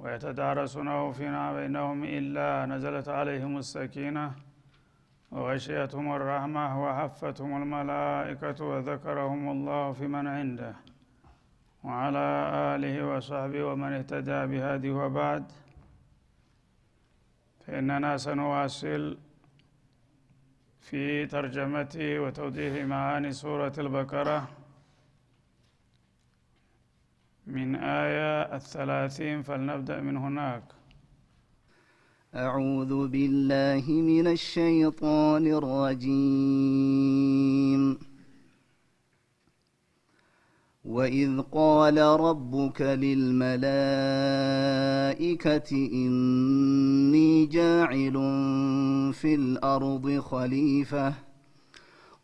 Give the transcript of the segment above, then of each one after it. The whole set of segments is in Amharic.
ويتدارسونه فيما بينهم إلا نزلت عليهم السكينة وغشيتهم الرحمة وحفتهم الملائكة وذكرهم الله في من عنده. وعلى آله وصحبه ومن اهتدى بهذه وبعد فإننا سنواصل في ترجمة وتوضيح معاني سورة البقرة. من آية الثلاثين فلنبدأ من هناك. أعوذ بالله من الشيطان الرجيم. وإذ قال ربك للملائكة إني جاعل في الأرض خليفة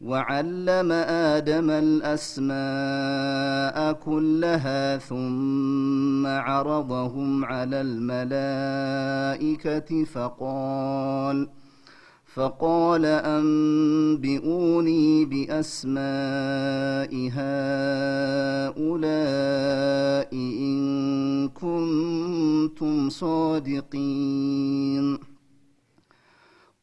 وعلم آدم الأسماء كلها ثم عرضهم على الملائكة فقال فقال أنبئوني بأسماء هؤلاء إن كنتم صادقين.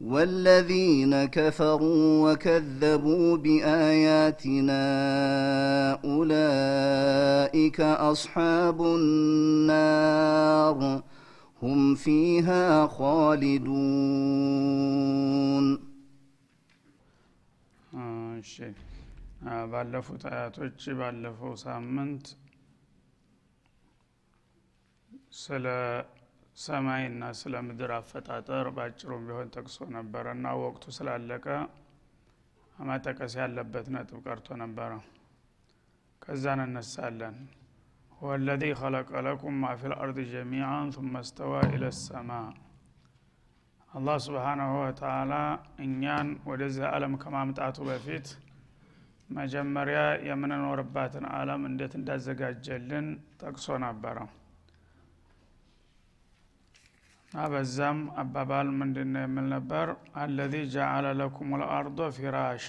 والذين كفروا وكذبوا باياتنا اولئك اصحاب النار هم فيها خالدون እሺ ባለፉት አያቶች ባለፈው ሳምንት ስለ ሰማይና ስለ ምድር አፈጣጠር ባጭሩም ቢሆን ጠቅሶ ነበረ እና ወቅቱ ስላለቀ መጠቀስ ያለበት ነጥብ ቀርቶ ነበረ። ከዛ እንነሳለን። ወለዚ ኸለቀ ለኩም ማ ፊ ልአርድ ጀሚዓን ثመ እስተዋ ኢለ ሰማ። አላህ ስብሓናሁ ወተአላ እኛን ወደዚህ ዓለም ከማምጣቱ በፊት መጀመሪያ የምንኖርባትን ዓለም እንዴት እንዳዘጋጀልን ጠቅሶ ነበረ። በዛም አባባል ምንድን ነው የምል ነበር? አለዚ ጀአለ ለኩም ልአርዶ ፊራሻ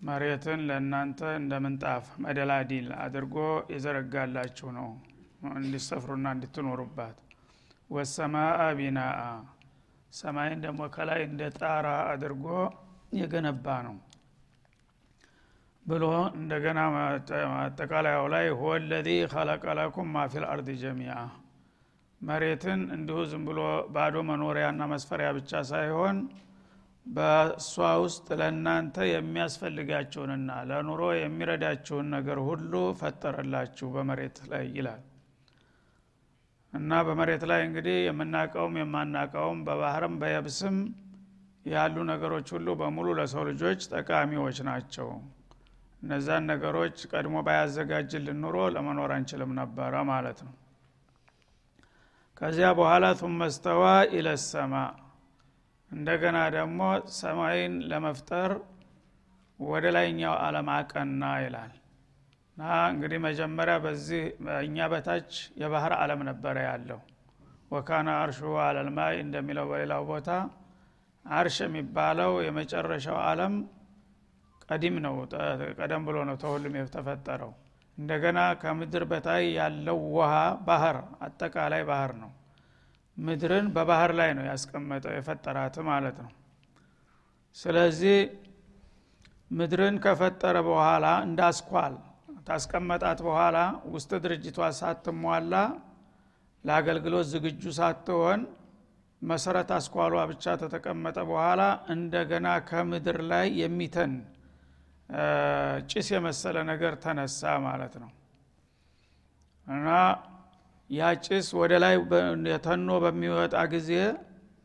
መሬትን ለእናንተ እንደ ምንጣፍ መደላዲል አድርጎ የዘረጋላችሁ ነው። እንዲሰፍሩና እንድትኖሩባት። ወሰማአ ቢናአ ሰማይን ደግሞ ከላይ እንደ ጣራ አድርጎ የገነባ ነው። ብሎ እንደገና ማጠቃለያው ላይ ሁወ ለዚ ኸለቀ ለኩም ማ ፊ ልአርድ ጀሚዓ መሬትን እንዲሁ ዝም ብሎ ባዶ መኖሪያና መስፈሪያ ብቻ ሳይሆን በእሷ ውስጥ ለእናንተ የሚያስፈልጋችሁንና ለኑሮ የሚረዳችሁን ነገር ሁሉ ፈጠረላችሁ በመሬት ላይ ይላል። እና በመሬት ላይ እንግዲህ የምናቀውም የማናቀውም በባህርም በየብስም ያሉ ነገሮች ሁሉ በሙሉ ለሰው ልጆች ጠቃሚዎች ናቸው። እነዛን ነገሮች ቀድሞ ባያዘጋጅልን ኑሮ ለመኖር አንችልም ነበረ ማለት ነው ከዚያ በኋላ ቱመ ስተዋ ኢለሰማ እንደገና ደግሞ ሰማይን ለመፍጠር ወደ ላይኛው አለም አቀና ይላል። እና እንግዲህ መጀመሪያ በዚህ እኛ በታች የባህር አለም ነበረ ያለው። ወካና አርሹ አለልማይ እንደሚለው በሌላው ቦታ አርሽ የሚባለው የመጨረሻው አለም ቀዲም ነው ቀደም ብሎ ነው ተሁሉም የተፈጠረው። እንደገና ከምድር በታይ ያለው ውሃ ባህር አጠቃላይ ባህር ነው። ምድርን በባህር ላይ ነው ያስቀመጠው የፈጠራት ማለት ነው። ስለዚህ ምድርን ከፈጠረ በኋላ እንዳስኳል ታስቀመጣት በኋላ ውስጥ ድርጅቷ ሳትሟላ ለአገልግሎት ዝግጁ ሳትሆን መሰረት አስኳሏ ብቻ ተተቀመጠ በኋላ እንደገና ከምድር ላይ የሚተን ጭስ የመሰለ ነገር ተነሳ ማለት ነው። እና ያ ጭስ ወደ ላይ ተኖ በሚወጣ ጊዜ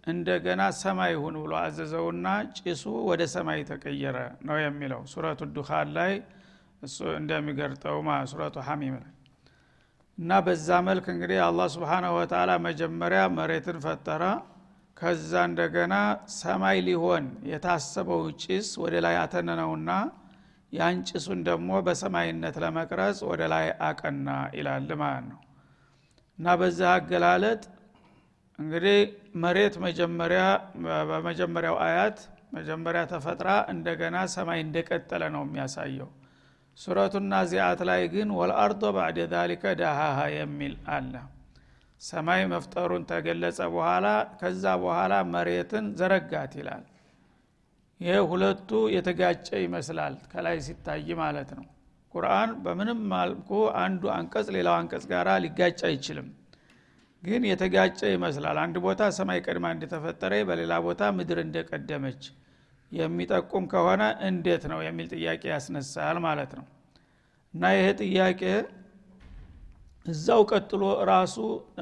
እንደገና ሰማይ ሁን ብሎ አዘዘውና ጭሱ ወደ ሰማይ ተቀየረ ነው የሚለው። ሱረቱ ዱኻን ላይ እሱ እንደሚገርጠው ሱረቱ ሐሚም እና በዛ መልክ እንግዲህ አላህ ስብሓናሁ ወተላ መጀመሪያ መሬትን ፈጠረ። ከዛ እንደገና ሰማይ ሊሆን የታሰበው ጭስ ወደ ላይ አተነነውና ያን ጭሱን ደግሞ በሰማይነት ለመቅረጽ ወደ ላይ አቀና ይላል ማለት ነው። እና በዛ አገላለጥ እንግዲህ መሬት መጀመሪያ በመጀመሪያው አያት መጀመሪያ ተፈጥራ እንደገና ሰማይ እንደቀጠለ ነው የሚያሳየው። ሱረቱና ዚአት ላይ ግን ወልአርዶ ባዕደ ዛሊከ ዳሃሃ የሚል አለ። ሰማይ መፍጠሩን ተገለጸ በኋላ ከዛ በኋላ መሬትን ዘረጋት ይላል ይሄ ሁለቱ የተጋጨ ይመስላል ከላይ ሲታይ ማለት ነው። ቁርአን በምንም መልኩ አንዱ አንቀጽ ሌላው አንቀጽ ጋር ሊጋጭ አይችልም። ግን የተጋጨ ይመስላል። አንድ ቦታ ሰማይ ቀድማ እንደተፈጠረ በሌላ ቦታ ምድር እንደቀደመች የሚጠቁም ከሆነ እንዴት ነው የሚል ጥያቄ ያስነሳል ማለት ነው። እና ይሄ ጥያቄ እዛው ቀጥሎ ራሱ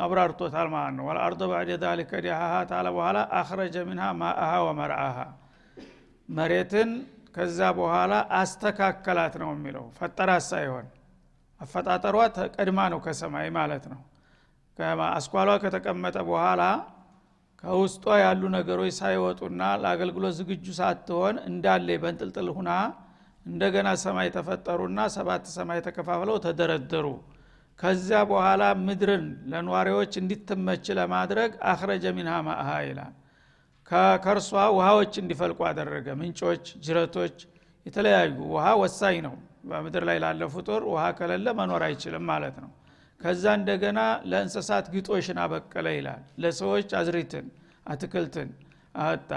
አብራርቶታል ማለት ነው። ወልአርዶ ባዕደ ዛሊከ ዲሃሃ ታለ በኋላ አኽረጀ ሚንሃ ማአሃ ወመርአሃ መሬትን ከዛ በኋላ አስተካከላት ነው የሚለው። ፈጠራት ሳይሆን አፈጣጠሯ ቀድማ ነው ከሰማይ ማለት ነው። አስኳሏ ከተቀመጠ በኋላ ከውስጧ ያሉ ነገሮች ሳይወጡና ለአገልግሎት ዝግጁ ሳትሆን እንዳለ በንጥልጥል ሁና እንደገና ሰማይ ተፈጠሩና ሰባት ሰማይ ተከፋፍለው ተደረደሩ። ከዚያ በኋላ ምድርን ለነዋሪዎች እንዲትመች ለማድረግ አክረጀ ሚንሃ ማእሃ ይላል ከእርሷ ውሃዎች እንዲፈልቁ አደረገ። ምንጮች ጅረቶች የተለያዩ ውሃ ወሳኝ ነው። በምድር ላይ ላለ ፍጡር ውሃ ከሌለ መኖር አይችልም ማለት ነው። ከዛ እንደገና ለእንስሳት ግጦሽን አበቀለ ይላል። ለሰዎች አዝሪትን አትክልትን አወጣ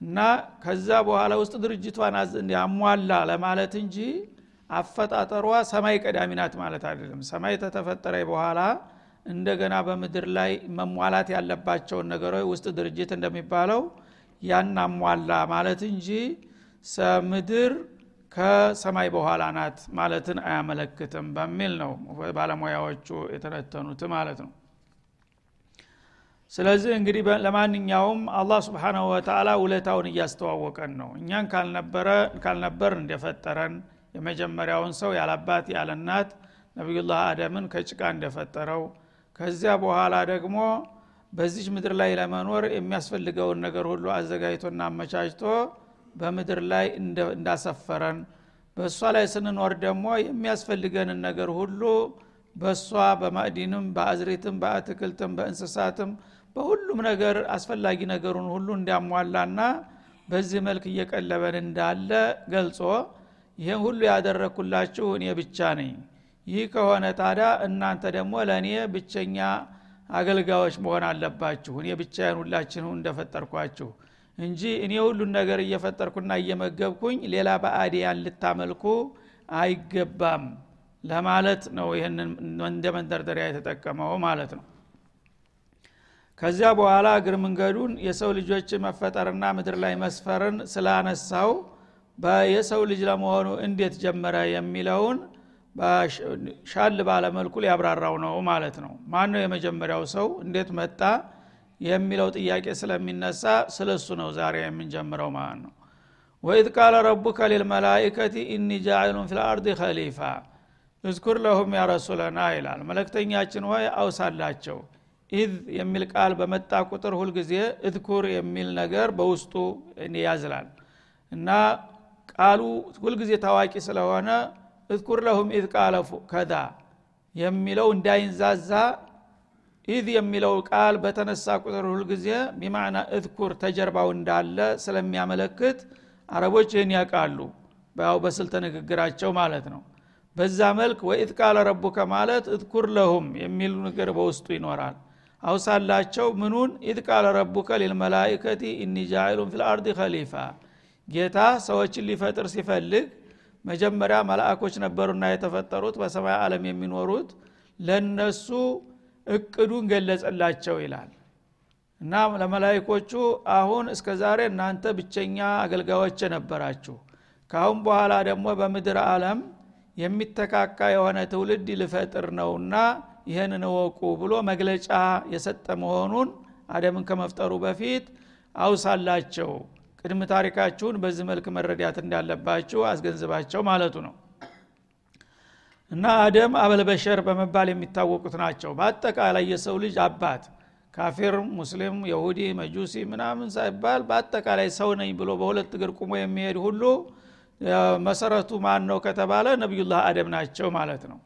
እና ከዛ በኋላ ውስጥ ድርጅቷን ያሟላ ለማለት እንጂ አፈጣጠሯ ሰማይ ቀዳሚ ናት ማለት አይደለም። ሰማይ ተተፈጠረ በኋላ እንደገና በምድር ላይ መሟላት ያለባቸውን ነገሮች ውስጥ ድርጅት እንደሚባለው ያን አሟላ ማለት እንጂ ምድር ከሰማይ በኋላ ናት ማለትን አያመለክትም በሚል ነው ባለሙያዎቹ የተነተኑት ማለት ነው። ስለዚህ እንግዲህ ለማንኛውም አላህ ስብሓናሁ ወተላ ውለታውን እያስተዋወቀን ነው። እኛን ካልነበር እንደፈጠረን የመጀመሪያውን ሰው ያላባት ያለናት ነቢዩላህ አደምን ከጭቃ እንደፈጠረው ከዚያ በኋላ ደግሞ በዚች ምድር ላይ ለመኖር የሚያስፈልገውን ነገር ሁሉ አዘጋጅቶና አመቻችቶ በምድር ላይ እንዳሰፈረን በእሷ ላይ ስንኖር ደግሞ የሚያስፈልገንን ነገር ሁሉ በእሷ በማዕዲንም በአዝሪትም በአትክልትም በእንስሳትም በሁሉም ነገር አስፈላጊ ነገሩን ሁሉ እንዲያሟላና በዚህ መልክ እየቀለበን እንዳለ ገልጾ ይህን ሁሉ ያደረግኩላችሁ እኔ ብቻ ነኝ ይህ ከሆነ ታዲያ እናንተ ደግሞ ለእኔ ብቸኛ አገልጋዮች መሆን አለባችሁ። እኔ ብቻዬን ሁላችንም እንደፈጠርኳችሁ እንጂ እኔ ሁሉን ነገር እየፈጠርኩና እየመገብኩኝ ሌላ በአዲያን ልታመልኩ አይገባም ለማለት ነው ይህንን እንደ መንደርደሪያ የተጠቀመው ማለት ነው። ከዚያ በኋላ እግር መንገዱን የሰው ልጆች መፈጠርና ምድር ላይ መስፈርን ስላነሳው የሰው ልጅ ለመሆኑ እንዴት ጀመረ የሚለውን ሻል ባለመልኩ ሊያብራራው ነው ማለት ነው። ማን ነው የመጀመሪያው ሰው? እንዴት መጣ የሚለው ጥያቄ ስለሚነሳ ስለ እሱ ነው ዛሬ የምንጀምረው ማለት ነው። وإذ قال ربك للملائكة إني جاعل في الأرض خليفة اذكر لهم يا رسولنا ይላል። መለክተኛችን ሆይ አውሳላቸው። ኢዝ የሚል ቃል በመጣ ቁጥር ሁልጊዜ اذكر የሚል ነገር በውስጡ ያዝላል። እና ቃሉ ሁልጊዜ ታዋቂ ስለሆነ اذكر لهم إذ قال ከዛ የሚለው እንዳይንዛዛ ኢዝ የሚለው ቃል በተነሳ ቁጥር ሁልጊዜ بمعنى اذكر ተጀርባው እንዳለ ስለሚያመለክት አረቦች ይህን ያውቃሉ። ያው በስልተ ንግግራቸው ማለት ነው። በዛ መልክ وإذ قال ربك ማለት اذكر لهم የሚሉ ነገር በውስጡ ይኖራል። አውሳላቸው ምኑን? إذ قال ربك للملائكة إني جاعل في الأرض خليفة ጌታ ሰዎችን ሊፈጥር ሲፈልግ መጀመሪያ መላእኮች ነበሩና የተፈጠሩት በሰማይ ዓለም የሚኖሩት ለነሱ እቅዱን ገለጸላቸው ይላል። እና ለመላይኮቹ አሁን እስከ ዛሬ እናንተ ብቸኛ አገልጋዮች ነበራችሁ ካአሁን በኋላ ደግሞ በምድር ዓለም የሚተካካ የሆነ ትውልድ ልፈጥር ነውና ይህንን እወቁ ብሎ መግለጫ የሰጠ መሆኑን አደምን ከመፍጠሩ በፊት አውሳላቸው ቅድም ታሪካችሁን በዚህ መልክ መረዳት እንዳለባችሁ አስገንዝባቸው ማለቱ ነው። እና አደም አበልበሸር በመባል የሚታወቁት ናቸው። በአጠቃላይ የሰው ልጅ አባት ካፊር ሙስሊም የሁዲ መጁሲ ምናምን ሳይባል በአጠቃላይ ሰው ነኝ ብሎ በሁለት እግር ቁሞ የሚሄድ ሁሉ መሰረቱ ማን ነው ከተባለ ነቢዩላህ አደም ናቸው ማለት ነው።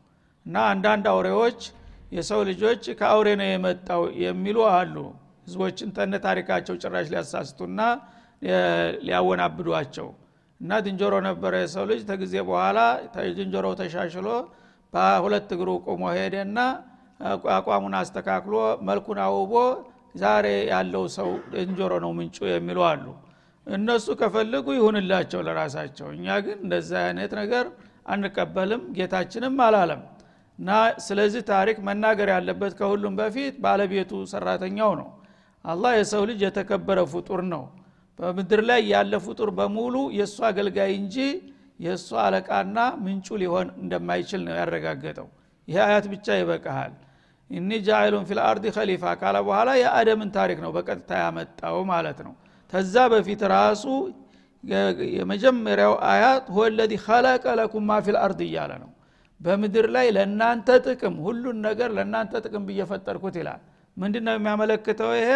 እና አንዳንድ አውሬዎች የሰው ልጆች ከአውሬ ነው የመጣው የሚሉ አሉ። ህዝቦችን ተነ ታሪካቸው ጭራሽ ሊያሳስቱና ሊያወናብዷቸው። እና ዝንጀሮ ነበረ የሰው ልጅ። ተጊዜ በኋላ ዝንጀሮው ተሻሽሎ በሁለት እግሩ ቆሞ ሄደና አቋሙን አስተካክሎ መልኩን አውቦ ዛሬ ያለው ሰው ዝንጀሮ ነው ምንጩ የሚሉ አሉ። እነሱ ከፈለጉ ይሁንላቸው ለራሳቸው። እኛ ግን እንደዛ አይነት ነገር አንቀበልም ጌታችንም አላለም። እና ስለዚህ ታሪክ መናገር ያለበት ከሁሉም በፊት ባለቤቱ ሰራተኛው ነው። አላህ የሰው ልጅ የተከበረ ፍጡር ነው በምድር ላይ ያለ ፍጡር በሙሉ የእሱ አገልጋይ እንጂ የእሱ አለቃና ምንጩ ሊሆን እንደማይችል ነው ያረጋገጠው። ይህ አያት ብቻ ይበቃሃል። إني جاعل في الأرض خليفة ካለ በኋላ የአደምን ታሪክ ነው በቀጥታ ያመጣው ማለት ነው። ከዛ በፊት ራሱ የመጀመሪያው አያት هو الذي خلق لكم في الأرض እያለ ነው። በምድር ላይ ለእናንተ ጥቅም ሁሉን ነገር ለእናንተ ጥቅም ብዬ የፈጠርኩት ይላል። ምንድን ነው የሚያመለክተው ይሄ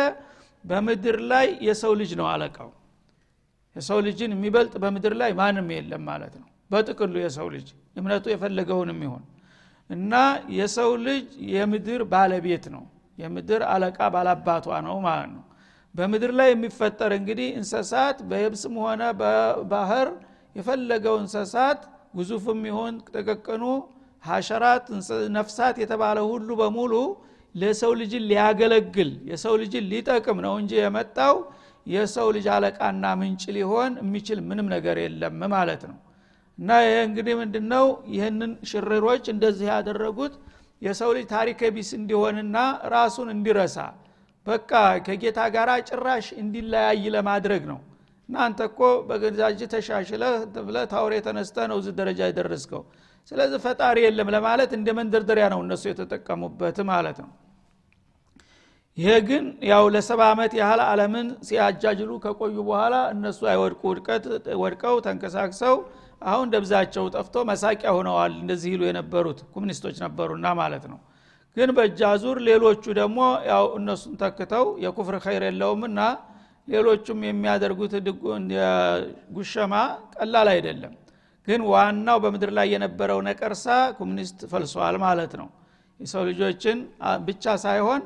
በምድር ላይ የሰው ልጅ ነው አለቃው። የሰው ልጅን የሚበልጥ በምድር ላይ ማንም የለም ማለት ነው። በጥቅሉ የሰው ልጅ እምነቱ የፈለገውንም ይሆን እና የሰው ልጅ የምድር ባለቤት ነው። የምድር አለቃ ባላባቷ ነው ማለት ነው። በምድር ላይ የሚፈጠር እንግዲህ እንሰሳት በየብስም ሆነ በባህር የፈለገው እንሰሳት ግዙፍም ይሁን ጥቅቅኑ ሀሸራት ነፍሳት የተባለ ሁሉ በሙሉ ለሰው ልጅን ሊያገለግል የሰው ልጅን ሊጠቅም ነው እንጂ የመጣው የሰው ልጅ አለቃና ምንጭ ሊሆን የሚችል ምንም ነገር የለም ማለት ነው። እና ይህ እንግዲህ ምንድነው? ይህንን ሽርሮች እንደዚህ ያደረጉት የሰው ልጅ ታሪከ ቢስ እንዲሆንና ራሱን እንዲረሳ በቃ ከጌታ ጋር ጭራሽ እንዲለያይ ለማድረግ ነው። እናንተ እኮ በገዛጅ ተሻሽለ ብለ ታውሬ ተነስተ ነው እዚህ ደረጃ የደረስከው ስለዚህ ፈጣሪ የለም ለማለት እንደ መንደርደሪያ ነው እነሱ የተጠቀሙበት ማለት ነው። ይሄ ግን ያው ለሰባ ዓመት ያህል አለምን ሲያጃጅሉ ከቆዩ በኋላ እነሱ አይወድቁ ውድቀት ወድቀው ተንቀሳቅሰው አሁን ደብዛቸው ጠፍቶ መሳቂያ ሆነዋል እንደዚህ ይሉ የነበሩት ኮሚኒስቶች ነበሩና ማለት ነው። ግን በእጃ ዙር ሌሎቹ ደግሞ ያው እነሱን ተክተው የኩፍር ኸይር የለውምና ሌሎቹም የሚያደርጉት ጉሸማ ቀላል አይደለም ግን ዋናው በምድር ላይ የነበረው ነቀርሳ ኮሚኒስት ፈልሷል ማለት ነው። የሰው ልጆችን ብቻ ሳይሆን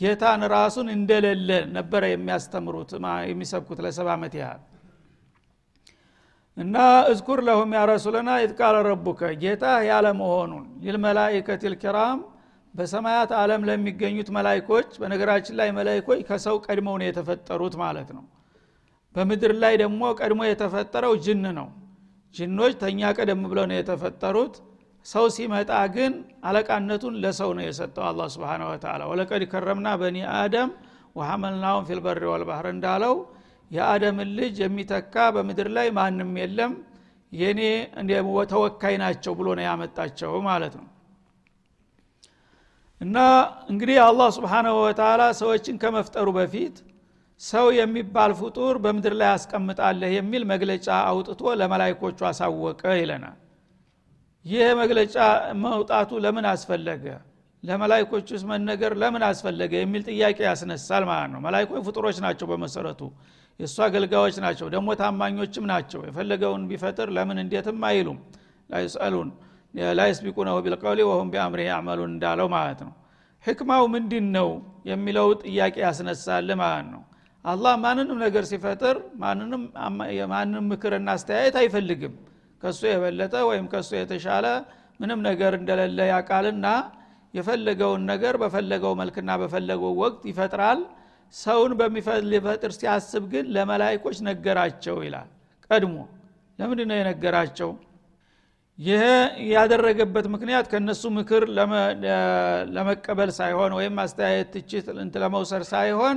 ጌታን ራሱን እንደሌለ ነበረ የሚያስተምሩት የሚሰብኩት ለሰባ ዓመት ያህል። እና እዝኩር ለሁም ያ ረሱለና ኢትቃለ ረቡከ ጌታ ያለ መሆኑን ሊልመላይከት ልኪራም በሰማያት አለም ለሚገኙት መላይኮች በነገራችን ላይ መላይኮች ከሰው ቀድመው ነው የተፈጠሩት ማለት ነው። በምድር ላይ ደግሞ ቀድሞ የተፈጠረው ጅን ነው ጅኖች ተኛ ቀደም ብለው ነው የተፈጠሩት። ሰው ሲመጣ ግን አለቃነቱን ለሰው ነው የሰጠው አላ ስብን ወተላ ወለቀድ ከረምና በኒ አደም ወሐመልናሁም ፊልበሪ ወልባህር እንዳለው የአደምን ልጅ የሚተካ በምድር ላይ ማንም የለም የኔ ተወካይ ናቸው ብሎ ነው ያመጣቸው ማለት ነው። እና እንግዲህ አላህ ስብሓናሁ ወተላ ሰዎችን ከመፍጠሩ በፊት ሰው የሚባል ፍጡር በምድር ላይ ያስቀምጣለህ የሚል መግለጫ አውጥቶ ለመላይኮቹ አሳወቀ ይለናል። ይህ መግለጫ መውጣቱ ለምን አስፈለገ? ለመላይኮች ውስጥ መነገር ለምን አስፈለገ የሚል ጥያቄ ያስነሳል ማለት ነው። መላይኮች ፍጡሮች ናቸው በመሰረቱ የእሱ አገልጋዮች ናቸው ደግሞ ታማኞችም ናቸው። የፈለገውን ቢፈጥር ለምን እንዴትም አይሉም? ላይስአሉን ላይስቢቁነሁ ቢልቀውሊ ወሁም ቢአምሪ ያዕመሉን እንዳለው ማለት ነው። ሕክማው ምንድን ነው የሚለው ጥያቄ ያስነሳል ማለት ነው አላህ ማንንም ነገር ሲፈጥር ማንንም ምክርና አስተያየት አይፈልግም። ከሱ የበለጠ ወይም ከሱ የተሻለ ምንም ነገር እንደሌለ ያቃልና የፈለገውን ነገር በፈለገው መልክና በፈለገው ወቅት ይፈጥራል። ሰውን በሚፈጥር ሲያስብ ግን ለመላይኮች ነገራቸው ይላል። ቀድሞ ለምንድ ነው የነገራቸው? ይህ ያደረገበት ምክንያት ከነሱ ምክር ለመቀበል ሳይሆን ወይም አስተያየት ትችት ለመውሰድ ሳይሆን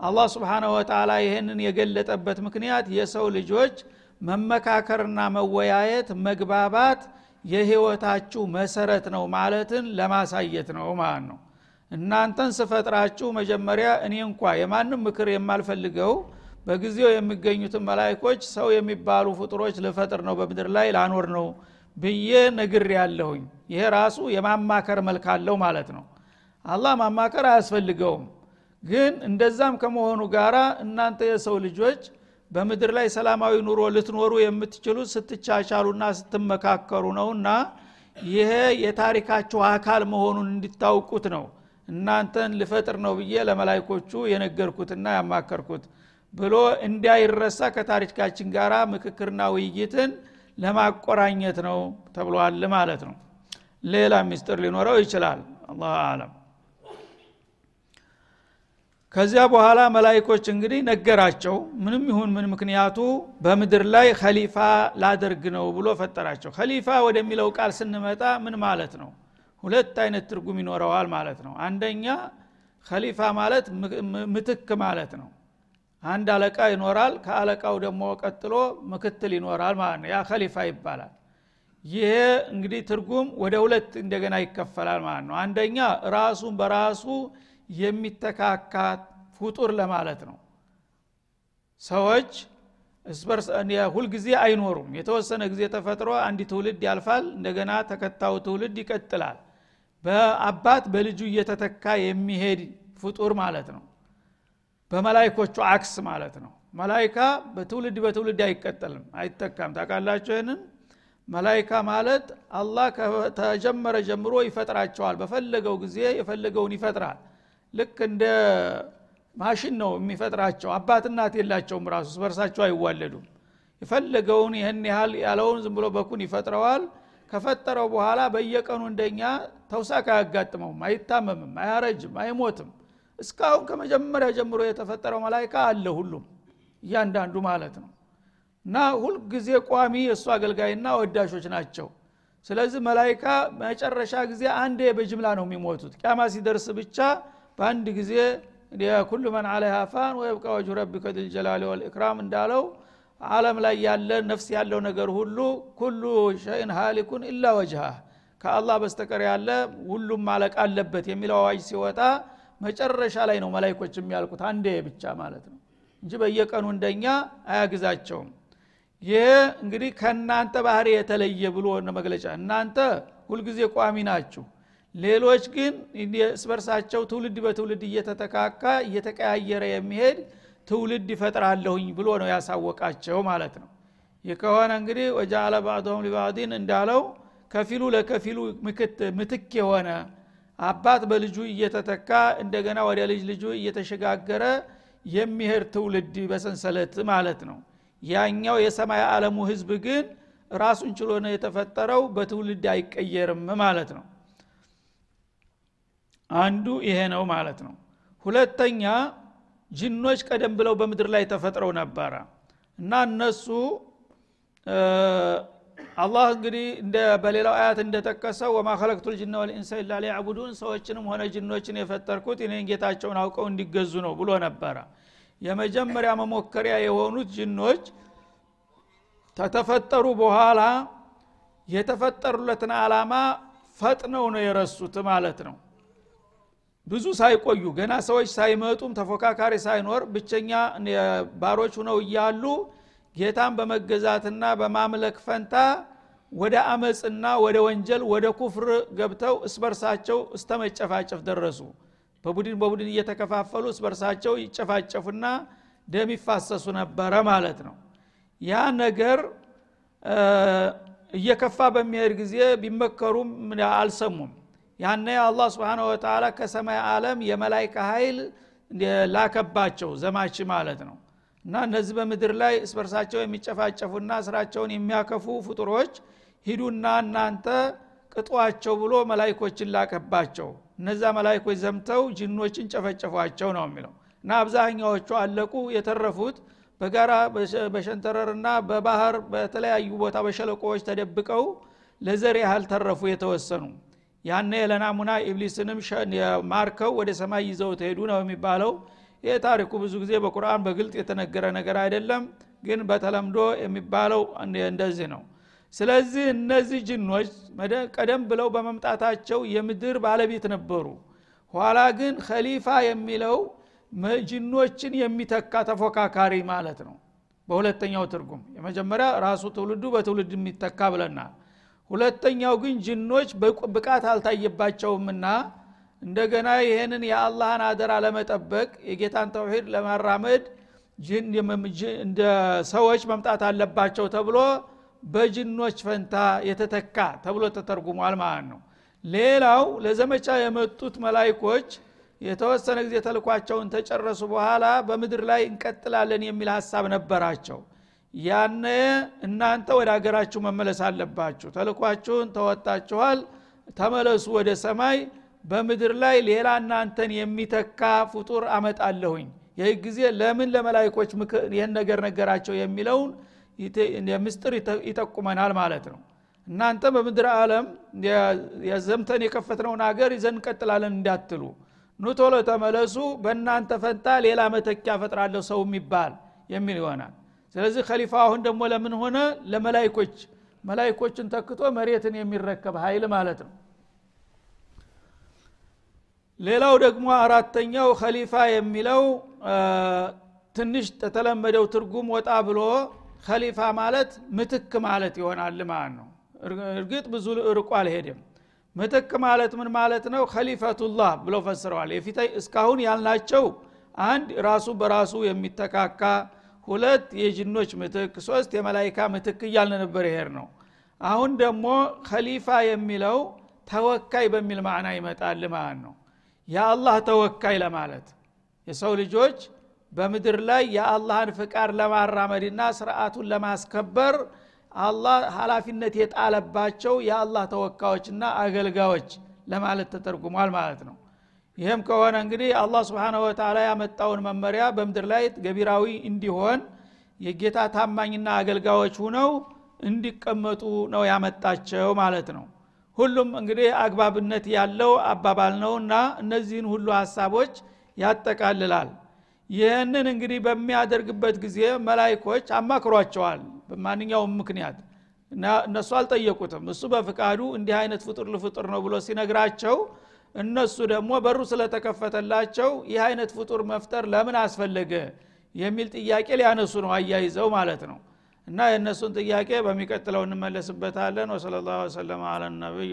አላህ ስብሓነሁ ወተላ ይህንን የገለጠበት ምክንያት የሰው ልጆች መመካከርና መወያየት መግባባት የህይወታችሁ መሰረት ነው ማለትን ለማሳየት ነው ማለት ነው። እናንተን ስፈጥራችሁ መጀመሪያ እኔ እንኳ የማንም ምክር የማልፈልገው በጊዜው የሚገኙትን መላይኮች ሰው የሚባሉ ፍጡሮች ልፈጥር ነው በምድር ላይ ላኖር ነው ብዬ ነግር ያለሁኝ ይሄ ራሱ የማማከር መልክ አለው ማለት ነው። አላህ ማማከር አያስፈልገውም ግን እንደዛም ከመሆኑ ጋራ እናንተ የሰው ልጆች በምድር ላይ ሰላማዊ ኑሮ ልትኖሩ የምትችሉት ስትቻቻሉና ስትመካከሩ ነውና ይሄ የታሪካችሁ አካል መሆኑን እንዲታውቁት ነው። እናንተን ልፈጥር ነው ብዬ ለመላይኮቹ የነገርኩትና ያማከርኩት ብሎ እንዳይረሳ ከታሪካችን ጋር ምክክርና ውይይትን ለማቆራኘት ነው ተብሏል ማለት ነው። ሌላ ሚስጥር ሊኖረው ይችላል። አላህ አለም ከዚያ በኋላ መላይኮች እንግዲህ ነገራቸው። ምንም ይሁን ምን ምክንያቱ በምድር ላይ ከሊፋ ላደርግ ነው ብሎ ፈጠራቸው። ከሊፋ ወደሚለው ቃል ስንመጣ ምን ማለት ነው? ሁለት አይነት ትርጉም ይኖረዋል ማለት ነው። አንደኛ ከሊፋ ማለት ምትክ ማለት ነው። አንድ አለቃ ይኖራል ከአለቃው ደግሞ ቀጥሎ ምክትል ይኖራል ማለት ነው። ያ ከሊፋ ይባላል። ይሄ እንግዲህ ትርጉም ወደ ሁለት እንደገና ይከፈላል ማለት ነው። አንደኛ ራሱን በራሱ የሚተካካ ፍጡር ለማለት ነው። ሰዎች ሁልጊዜ አይኖሩም። የተወሰነ ጊዜ ተፈጥሮ አንድ ትውልድ ያልፋል እንደገና ተከታዩ ትውልድ ይቀጥላል። በአባት በልጁ እየተተካ የሚሄድ ፍጡር ማለት ነው። በመላይኮቹ አክስ ማለት ነው። መላይካ በትውልድ በትውልድ አይቀጠልም አይተካም። ታውቃላችሁ ይህንን? መላይካ ማለት አላህ ከተጀመረ ጀምሮ ይፈጥራቸዋል። በፈለገው ጊዜ የፈለገውን ይፈጥራል ልክ እንደ ማሽን ነው የሚፈጥራቸው። አባት እናት የላቸውም ራሱ በርሳቸው አይዋለዱም። የፈለገውን ይህን ያህል ያለውን ዝም ብሎ በኩን ይፈጥረዋል። ከፈጠረው በኋላ በየቀኑ እንደኛ ተውሳክ አያጋጥመውም አይታመምም አያረጅም አይሞትም። እስካሁን ከመጀመሪያ ጀምሮ የተፈጠረው መላይካ አለ ሁሉም እያንዳንዱ ማለት ነው። እና ሁልጊዜ ቋሚ የእሱ አገልጋይና ወዳሾች ናቸው። ስለዚህ መላይካ መጨረሻ ጊዜ አንዴ በጅምላ ነው የሚሞቱት። ቅያማ ሲደርስ ብቻ በአንድ ጊዜ ኩሉ መን አለይሃ ፋን ወየብቃ ወጅሁ ረቢከ ذልጀላሊ ወልኢክራም እንዳለው አለም ላይ ያለ ነፍስ ያለው ነገር ሁሉ ኩሉ ሸይን ሃሊኩን ኢላ ወጅሃ ከአላህ በስተቀር ያለ ሁሉም ማለቅ አለበት የሚለው አዋጅ ሲወጣ መጨረሻ ላይ ነው መላይኮች የሚያልቁት አንዴ ብቻ ማለት ነው እንጂ በየቀኑ እንደኛ አያግዛቸውም። ይህ እንግዲህ ከእናንተ ባህሪ የተለየ ብሎ መግለጫ። እናንተ ሁልጊዜ ቋሚ ናችሁ ሌሎች ግን እስበርሳቸው ትውልድ በትውልድ እየተተካካ እየተቀያየረ የሚሄድ ትውልድ ይፈጥራለሁኝ ብሎ ነው ያሳወቃቸው ማለት ነው። ይህ ከሆነ እንግዲህ ወጃአለ ባዕድሁም ሊባዕዲን እንዳለው ከፊሉ ለከፊሉ ምትክ የሆነ አባት በልጁ እየተተካ እንደገና ወደ ልጅ ልጁ እየተሸጋገረ የሚሄድ ትውልድ በሰንሰለት ማለት ነው። ያኛው የሰማይ ዓለሙ ህዝብ ግን ራሱን ችሎ ነው የተፈጠረው በትውልድ አይቀየርም ማለት ነው አንዱ ይሄ ነው ማለት ነው። ሁለተኛ ጅኖች ቀደም ብለው በምድር ላይ ተፈጥረው ነበረ እና እነሱ አላህ እንግዲህ በሌላው አያት እንደጠቀሰው ወማ ከለቅቱ ልጅና ወልኢንሳ ኢላ ሊያዕቡዱን ሰዎችንም ሆነ ጅኖችን የፈጠርኩት እኔን ጌታቸውን አውቀው እንዲገዙ ነው ብሎ ነበረ። የመጀመሪያ መሞከሪያ የሆኑት ጅኖች ከተፈጠሩ በኋላ የተፈጠሩለትን አላማ ፈጥነው ነው የረሱት ማለት ነው ብዙ ሳይቆዩ ገና ሰዎች ሳይመጡም ተፎካካሪ ሳይኖር ብቸኛ ባሮች ሁነው እያሉ ጌታን በመገዛትና በማምለክ ፈንታ ወደ አመፅና ወደ ወንጀል ወደ ኩፍር ገብተው እስበርሳቸው እስተመጨፋጨፍ ደረሱ። በቡድን በቡድን እየተከፋፈሉ እስበርሳቸው ይጨፋጨፉና ደም ይፋሰሱ ነበረ ማለት ነው። ያ ነገር እየከፋ በሚሄድ ጊዜ ቢመከሩም አልሰሙም ያነ አላህ ስብን ወተላ ከሰማይ ዓለም የመላይካ ኃይል ላከባቸው ዘማች ማለት ነው። እና እነዚህ በምድር ላይ እስበርሳቸው የሚጨፋጨፉና ስራቸውን የሚያከፉ ፍጡሮች ሂዱና እናንተ ቅጧቸው ብሎ መላይኮችን ላከባቸው። እነዛ መላይኮች ዘምተው ጅኖችን ጨፈጨፏቸው ነው የሚለው። እና አብዛኛዎቹ አለቁ የተረፉት በጋራ በሸንተረርና በባህር በተለያዩ ቦታ በሸለቆዎች ተደብቀው ለዘር ያህል ተረፉ የተወሰኑ ያነ ለናሙና ኢብሊስንም ማርከው ወደ ሰማይ ይዘው ተሄዱ ነው የሚባለው። ይህ ታሪኩ ብዙ ጊዜ በቁርአን በግልጥ የተነገረ ነገር አይደለም ግን በተለምዶ የሚባለው እንደዚህ ነው። ስለዚህ እነዚህ ጅኖች ቀደም ብለው በመምጣታቸው የምድር ባለቤት ነበሩ። ኋላ ግን ከሊፋ የሚለው ጅኖችን የሚተካ ተፎካካሪ ማለት ነው። በሁለተኛው ትርጉም የመጀመሪያ ራሱ ትውልዱ በትውልድ የሚተካ ብለናል ሁለተኛው ግን ጅኖች ብቃት አልታየባቸውምና እንደገና ይህንን የአላህን አደራ ለመጠበቅ የጌታን ተውሂድ ለማራመድ እንደ ሰዎች መምጣት አለባቸው ተብሎ በጅኖች ፈንታ የተተካ ተብሎ ተተርጉሟል ማለት ነው። ሌላው ለዘመቻ የመጡት መላይኮች የተወሰነ ጊዜ ተልኳቸውን ተጨረሱ በኋላ በምድር ላይ እንቀጥላለን የሚል ሀሳብ ነበራቸው ያነ እናንተ ወደ ሀገራችሁ መመለስ አለባችሁ። ተልኳችሁን ተወጣችኋል። ተመለሱ ወደ ሰማይ። በምድር ላይ ሌላ እናንተን የሚተካ ፍጡር አመጣለሁኝ። ይህ ጊዜ ለምን ለመላይኮች ይህን ነገር ነገራቸው የሚለውን ምስጥር ይጠቁመናል ማለት ነው። እናንተ በምድር ዓለም የዘምተን የከፈትነውን ሀገር ይዘን እንቀጥላለን እንዳትሉ። ኑ ቶሎ ተመለሱ። በእናንተ ፈንታ ሌላ መተኪያ ፈጥራለሁ ሰው የሚባል የሚል ይሆናል ስለዚህ ከሊፋ አሁን ደግሞ ለምን ሆነ? ለመላይኮች መላይኮችን ተክቶ መሬትን የሚረከብ ኃይል ማለት ነው። ሌላው ደግሞ አራተኛው ከሊፋ የሚለው ትንሽ ተተለመደው ትርጉም ወጣ ብሎ ከሊፋ ማለት ምትክ ማለት ይሆናል ማለት ነው። እርግጥ ብዙ ርቆ አልሄድም ምትክ ማለት ምን ማለት ነው? ከሊፈቱላህ ብሎ ፈስረዋል። የፊት እስካሁን ያልናቸው አንድ ራሱ በራሱ የሚተካካ ሁለት የጅኖች ምትክ ሶስት የመላይካ ምትክ እያልን ነበር ይሄር ነው አሁን ደግሞ ከሊፋ የሚለው ተወካይ በሚል ማዕና ይመጣል ማለት ነው። የአላህ ተወካይ ለማለት የሰው ልጆች በምድር ላይ የአላህን ፍቃድ ለማራመድና ስርዓቱን ለማስከበር አላህ ሀላፊነት የጣለባቸው የአላህ ተወካዮችና አገልጋዮች ለማለት ተተርጉሟል ማለት ነው ይህም ከሆነ እንግዲህ አላህ ስብን ወተላ ያመጣውን መመሪያ በምድር ላይ ገቢራዊ እንዲሆን የጌታ ታማኝና አገልጋዮች ሁነው እንዲቀመጡ ነው ያመጣቸው ማለት ነው። ሁሉም እንግዲህ አግባብነት ያለው አባባል ነውና እነዚህን ሁሉ ሀሳቦች ያጠቃልላል። ይህንን እንግዲህ በሚያደርግበት ጊዜ መላይኮች አማክሯቸዋል በማንኛውም ምክንያት። እነሱ አልጠየቁትም። እሱ በፍቃዱ እንዲህ አይነት ፍጡር ልፍጡር ነው ብሎ ሲነግራቸው እነሱ ደግሞ በሩ ስለተከፈተላቸው ይህ አይነት ፍጡር መፍጠር ለምን አስፈለገ የሚል ጥያቄ ሊያነሱ ነው አያይዘው ማለት ነው። እና የእነሱን ጥያቄ በሚቀጥለው እንመለስበታለን። ወሰለ ላሁ ወሰለም አለ ነቢይ